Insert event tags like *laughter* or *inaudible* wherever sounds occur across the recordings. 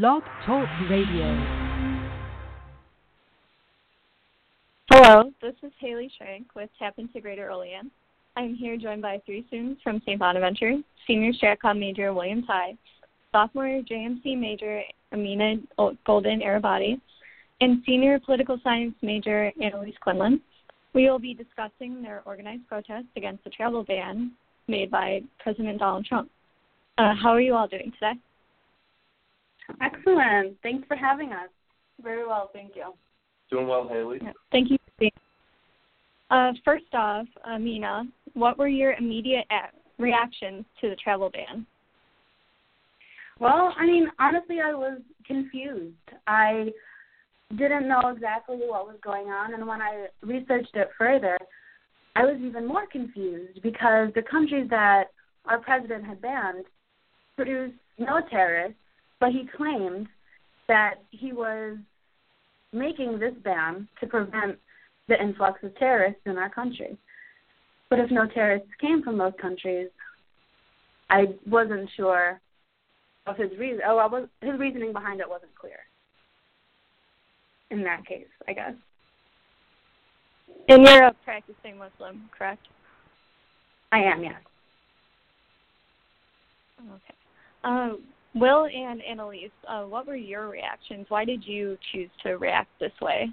Blog Talk Radio. Hello, this is Haley Schrenk with TAPinto Greater Olean. I'm here joined by three students from St. Bonaventure, senior StratCom major William Tighe, sophomore JMC major Amina Golden Arabaty, and senior political science major Anneliese Quinlan. We will be discussing their organized protest against the travel ban made by President Donald Trump. Uh, how are you all doing today? Excellent. Thanks for having us. Very well, thank you. Doing well, Haley. Yeah, thank you. Uh, first off, Amina, what were your immediate reactions to the travel ban? Well, I mean, honestly, I was confused. I didn't know exactly what was going on, and when I researched it further, I was even more confused because the countries that our president had banned produced no terrorists, but he claimed that he was making this ban to prevent the influx of terrorists in our country. But if no terrorists came from those countries, I wasn't sure of his reason. Oh, I was, his reasoning behind it wasn't clear. In that case, I guess. And you're a practicing Muslim, correct? I am, yes. Okay. Uh, Will and Anneliese, uh, what were your reactions? Why did you choose to react this way?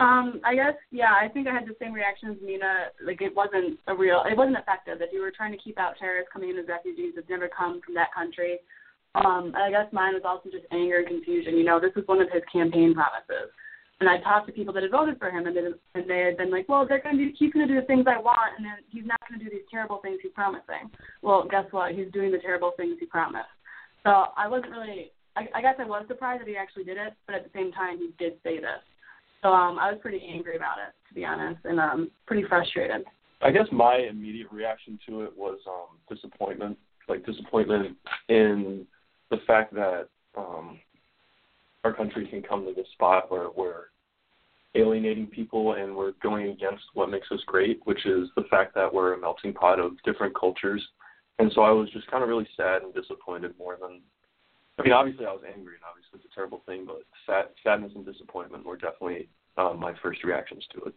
Um, I guess yeah, I think I had the same reaction as Nina. Like it wasn't a real, it wasn't effective. If you were trying to keep out terrorists coming in as refugees that never come from that country, um, I guess mine was also just anger and confusion. You know, this was one of his campaign promises. And I talked to people that had voted for him, and they and they had been like, "Well, they're going to do, he's going to do the things I want, and then he's not going to do these terrible things he's promising." Well, guess what? He's doing the terrible things he promised. So I wasn't really. I, I guess I was surprised that he actually did it, but at the same time, he did say this. So um, I was pretty angry about it, to be honest, and um, pretty frustrated. I guess my immediate reaction to it was um, disappointment, like disappointment in the fact that um, our country can come to this spot where we're alienating people and we're going against what makes us great, which is the fact that we're a melting pot of different cultures. And so I was just kind of really sad and disappointed more than I mean, obviously I was angry and obviously it's a terrible thing, but sad, sadness and disappointment were definitely um, my first reactions to it.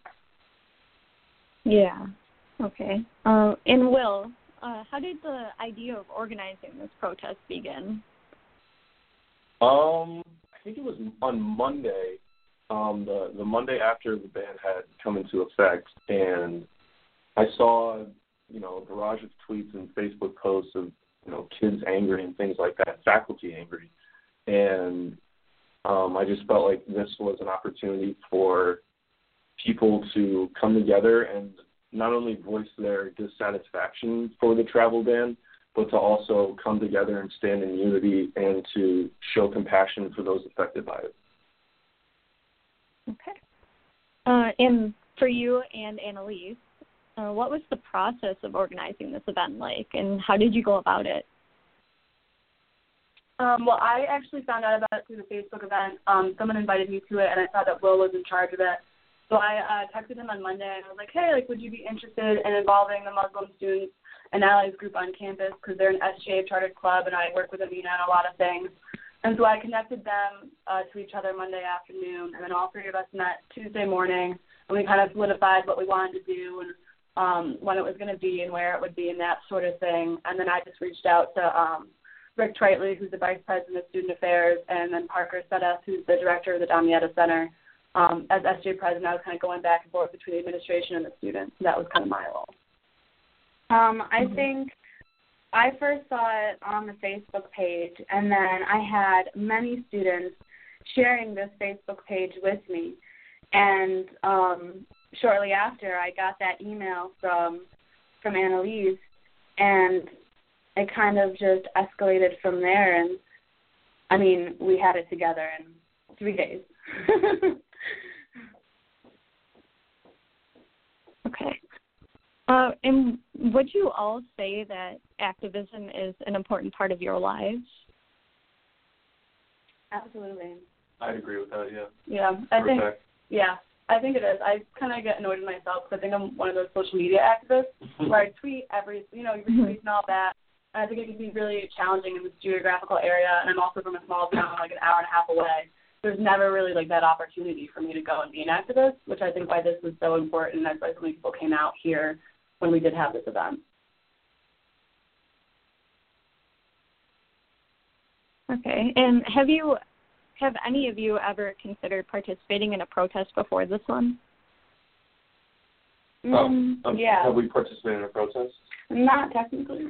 Yeah. Okay. Uh, and Will, uh, how did the idea of organizing this protest begin? Um, I think it was on Monday um, the the Monday after the ban had come into effect, and I saw you know a barrage of tweets and Facebook posts of you know kids angry and things like that, faculty angry, and um, I just felt like this was an opportunity for people to come together and not only voice their dissatisfaction for the travel ban, but to also come together and stand in unity and to show compassion for those affected by it. Okay. Uh, and for you and Anneliese, uh, what was the process of organizing this event like, and how did you go about it? Um, well, I actually found out about it through the Facebook event. Um, someone invited me to it, and I thought that Will was in charge of it. So I uh, texted him on Monday, and I was like, "Hey, like, would you be interested in involving the Muslim students and allies group on campus? Because they're an SGA chartered club, and I work with Amina on a lot of things." And so I connected them uh, to each other Monday afternoon, and then all three of us met Tuesday morning, and we kind of solidified what we wanted to do and um, when it was going to be and where it would be and that sort of thing. And then I just reached out to um, Rick Trietley, who's the vice president of student affairs, and then Parker Sedas, who's the director of the Damietta Center. Um, as SGA president, I was kind of going back and forth between the administration and the students. That was kind of my role. Um, I think I first saw it on the Facebook page, and then I had many students sharing this Facebook page with me. And um, shortly after, I got that email from from Anneliese, and it kind of just escalated from there. And I mean, we had it together in three days. *laughs* okay. Uh, and would you all say that activism is an important part of your lives? Absolutely. I agree with that. Yeah. Yeah, I think. Yeah, I think it is. I kind of get annoyed with myself because I think I'm one of those social media activists *laughs* where I tweet every, you know, you retweet mm-hmm. and all that, I think it can be really challenging in this geographical area. And I'm also from a small town, like an hour and a half away. There's never really like that opportunity for me to go and be an activist, which I think why this was so important. That's why so many people came out here when we did have this event. Okay. And have you have any of you ever considered participating in a protest before this one? Mm, um, yeah. Have we participated in a protest? Not technically.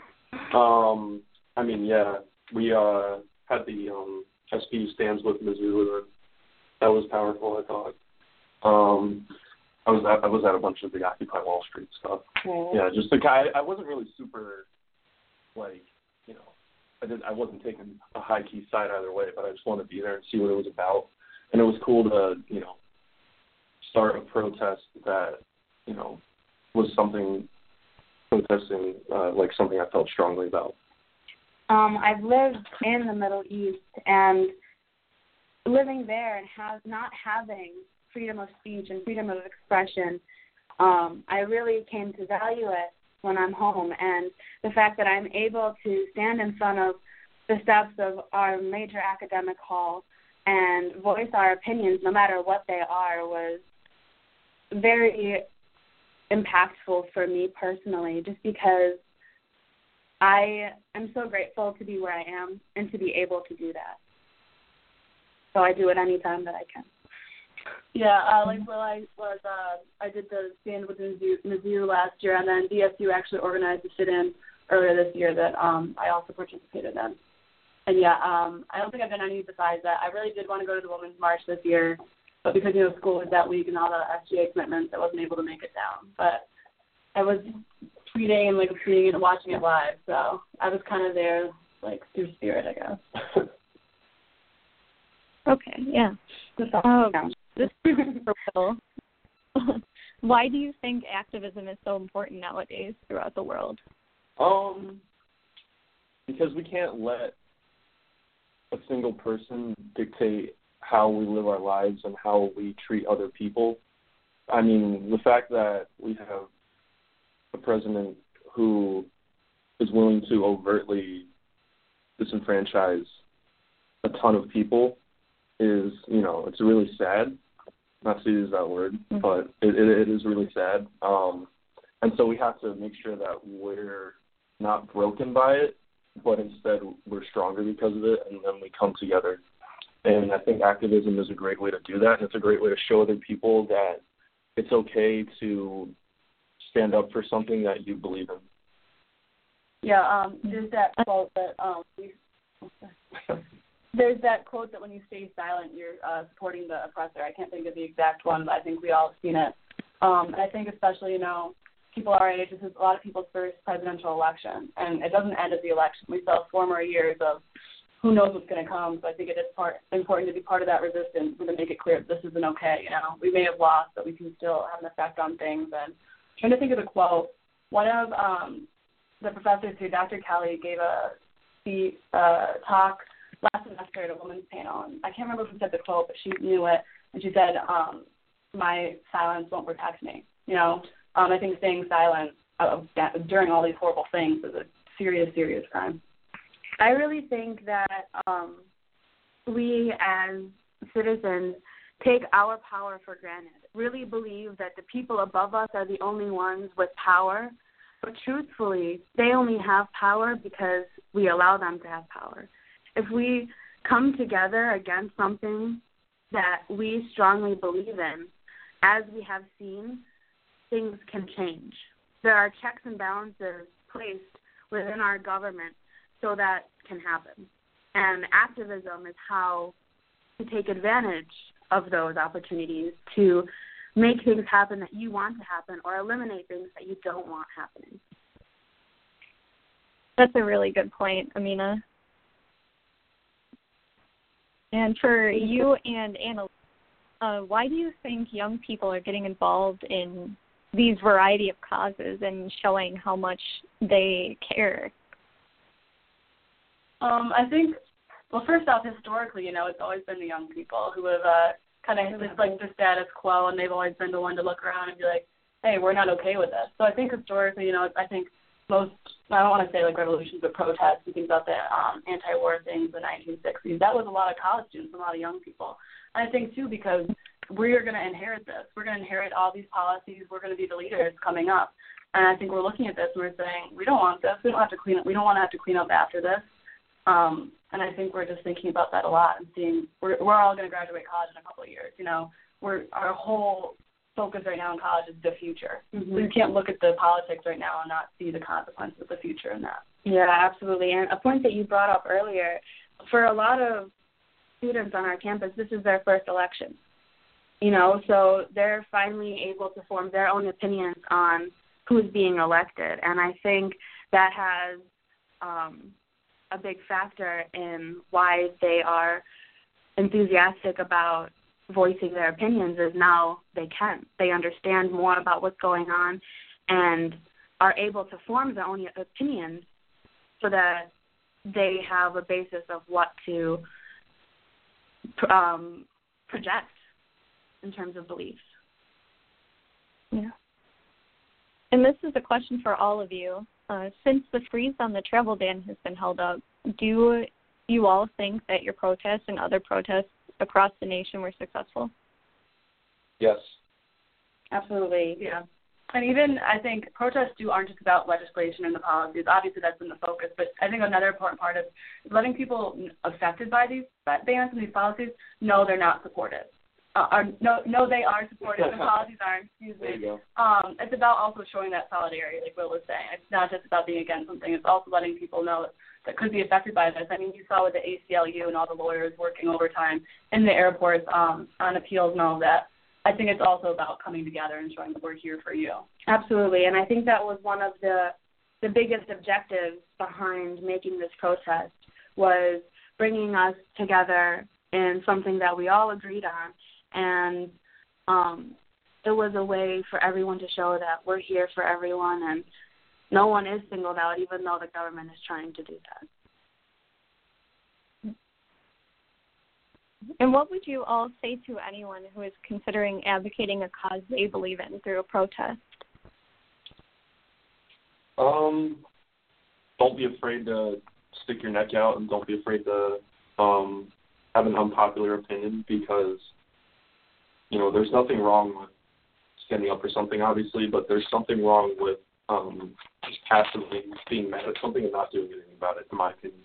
Um, I mean, yeah, we uh had the um SBU stands with Mizzou. That was powerful, I thought. Um, I was at, I was at a bunch of the Occupy Wall Street stuff. Yeah, just the guy. I wasn't really super, like, you know, I did. I wasn't taking a high key side either way, but I just wanted to be there and see what it was about. And it was cool to, you know, start a protest that, you know, was something protesting uh, like something I felt strongly about. Um, I've lived in the Middle East and living there and have not having freedom of speech and freedom of expression, um, I really came to value it when I'm home and the fact that I'm able to stand in front of the steps of our major academic hall and voice our opinions no matter what they are was very impactful for me personally just because I am so grateful to be where I am and to be able to do that. So I do it anytime that I can. Yeah, uh, like well, I was uh, I did the stand with Mizzou, Mizzou last year, and then DSU actually organized a sit-in earlier this year that um, I also participated in. And yeah, um, I don't think I've done any besides that. I really did want to go to the Women's March this year, but because you know school was that week and all the SGA commitments, I wasn't able to make it down. But I was tweeting and like tweeting and watching it live, so I was kind of there like through spirit, I guess. *laughs* Okay, yeah. Um, this. *laughs* Why do you think activism is so important nowadays throughout the world? Um, because we can't let a single person dictate how we live our lives and how we treat other people. I mean, the fact that we have a president who is willing to overtly disenfranchise a ton of people is, you know, it's really sad. Not to use that word, Mhm. but it, it, it is really sad. Um, and so we have to make sure that we're not broken by it, but instead we're stronger because of it, and then we come together. And I think activism is a great way to do that, and it's a great way to show other people that it's okay to stand up for something that you believe in. Yeah, um, there's that quote that um, we, *laughs* there's that quote that when you stay silent, you're uh, supporting the oppressor. I can't think of the exact one, but I think we all have seen it. Um, and I think especially, you know, people our age, this is a lot of people's first presidential election, and it doesn't end at the election. We still have four more years of who knows what's going to come. So I think it is part important to be part of that resistance and to make it clear that this isn't okay. You know, we may have lost, but we can still have an effect on things. And I'm trying to think of the quote. One of um, the professors here, Dr. Kelly, gave a speech, uh, talk last semester at a women's panel, and I can't remember who said the quote, but she knew it, and she said, um, "My silence won't protect me." You know, um, I think staying silent uh, during all these horrible things is a serious, serious crime. I really think that um, we as citizens take our power for granted. Really believe that the people above us are the only ones with power, but truthfully, they only have power because we allow them to have power. If we come together against something that we strongly believe in, as we have seen, things can change. There are checks and balances placed within our government so that can happen. And activism is how to take advantage of those opportunities to make things happen that you want to happen or eliminate things that you don't want happening. That's a really good point, Amina. And for you and Anna, uh, why do you think young people are getting involved in these variety of causes and showing how much they care? Um, I think, well, first off, historically, you know, it's always been the young people who have uh, kind of just like the status quo, and they've always been the one to look around and be like, hey, we're not okay with this. So I think historically, you know, I think most I don't want to say like revolutions, but protests and things about the um, anti-war things in the 1960s. That was a lot of college students, a lot of young people. And I think too because we are going to inherit this. We're going to inherit all these policies. We're going to be the leaders coming up. And I think we're looking at this and we're saying we don't want this. We don't have to clean up. We don't want to have to clean up after this. Um, and I think we're just thinking about that a lot and seeing we're we're all going to graduate college in a couple of years. You know, we're our whole focus right now in college is the future. Mm-hmm. So you can't look at the politics right now and not see the consequences of the future in that. Yeah, absolutely. And a point that you brought up earlier, for a lot of students on our campus, this is their first election. You know, so they're finally able to form their own opinions on who's being elected, and I think that has um, a big factor in why they are enthusiastic about voicing their opinions is now they can. They understand more about what's going on and are able to form their own opinions so that they have a basis of what to um, project in terms of beliefs. Yeah. And this is a question for all of you. Uh, since the freeze on the travel ban has been held up, do you all think that your protests and other protests across the nation were successful? Yes. Absolutely, yeah. And even I think protests do aren't just about legislation and the policies. Obviously, that's been the focus. But I think another important part is letting people affected by these bans and these policies know they're not supported. Uh, are, no, no, they are supportive The *laughs* policies aren't. Excuse me. Um, it's about also showing that solidarity, like Will was saying. It's not just about being against something. It's also letting people know that could be affected by this. I mean, you saw with the ACLU and all the lawyers working overtime in the airports um, on appeals and all that. I think it's also about coming together and showing that we're here for you. Absolutely, and I think that was one of the the biggest objectives behind making this protest was bringing us together in something that we all agreed on, and um, it was a way for everyone to show that we're here for everyone and no one is singled out, even though the government is trying to do that. And what would you all say to anyone who is considering advocating a cause they believe in through a protest? Um, don't be afraid to stick your neck out, and don't be afraid to um, have an unpopular opinion because you know there's nothing wrong with standing up for something, obviously, but there's something wrong with um, just passively being mad at something and not doing anything about it, in my opinion.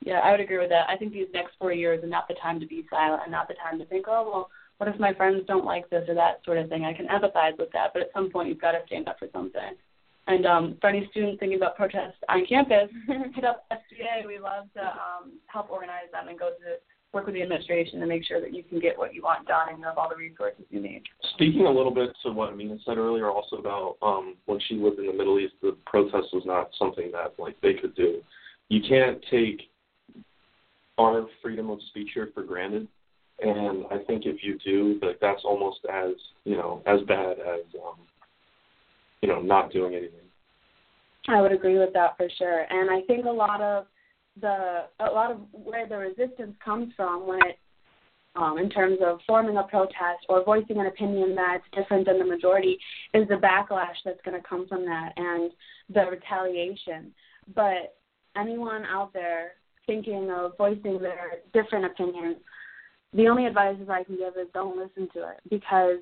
Yeah, I would agree with that. I think these next four years are not the time to be silent and not the time to think, oh, well, what if my friends don't like this or that sort of thing? I can empathize with that, but at some point you've got to stand up for something. And um, for any students thinking about protests on campus, *laughs* hit up SGA. We love to um, help organize them and go to work with the administration to make sure that you can get what you want done and you have all the resources you need. Speaking a little bit to what Amina said earlier, also about um, when she lived in the Middle East, the protest was not something that like they could do. You can't take our freedom of speech here for granted, and I think if you do, that that's almost as you know as bad as um, you know not doing anything. I would agree with that for sure, and I think a lot of the a lot of where the resistance comes from when it um, in terms of forming a protest or voicing an opinion that's different than the majority is the backlash that's going to come from that and the retaliation. But anyone out there thinking of voicing their different opinions, the only advice I can give is don't listen to it because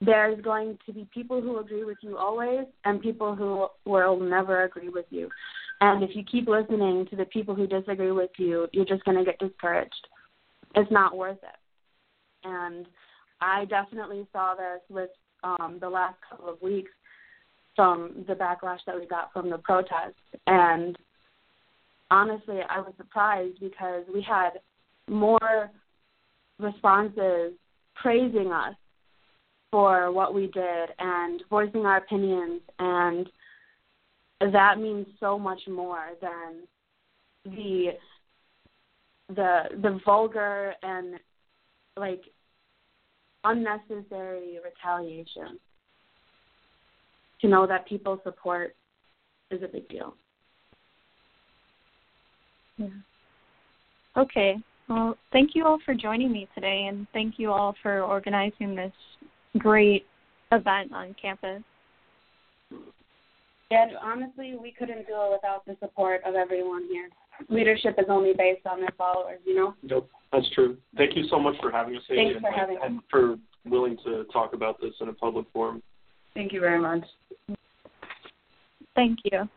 there's going to be people who agree with you always and people who will never agree with you. And if you keep listening to the people who disagree with you, you're just going to get discouraged. It's not worth it. And I definitely saw this with um, the last couple of weeks from the backlash that we got from the protests. And honestly, I was surprised because we had more responses praising us for what we did and voicing our opinions and that means so much more than the the the vulgar and like unnecessary retaliation. To know that people support is a big deal. Yeah. Okay. Well thank you all for joining me today and thank you all for organizing this great event on campus And honestly, we couldn't do it without the support of everyone here. Leadership is only based on their followers, you know? Nope, that's true. Thank you so much for having us, Haley, Thanks for and, having us. for willing to talk about this in a public forum. Thank you very much. Thank you.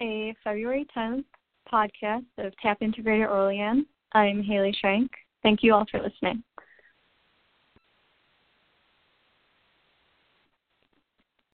A February 10th podcast of TAPinto Greater Olean. I'm Haley Schrenk. Thank you all for listening.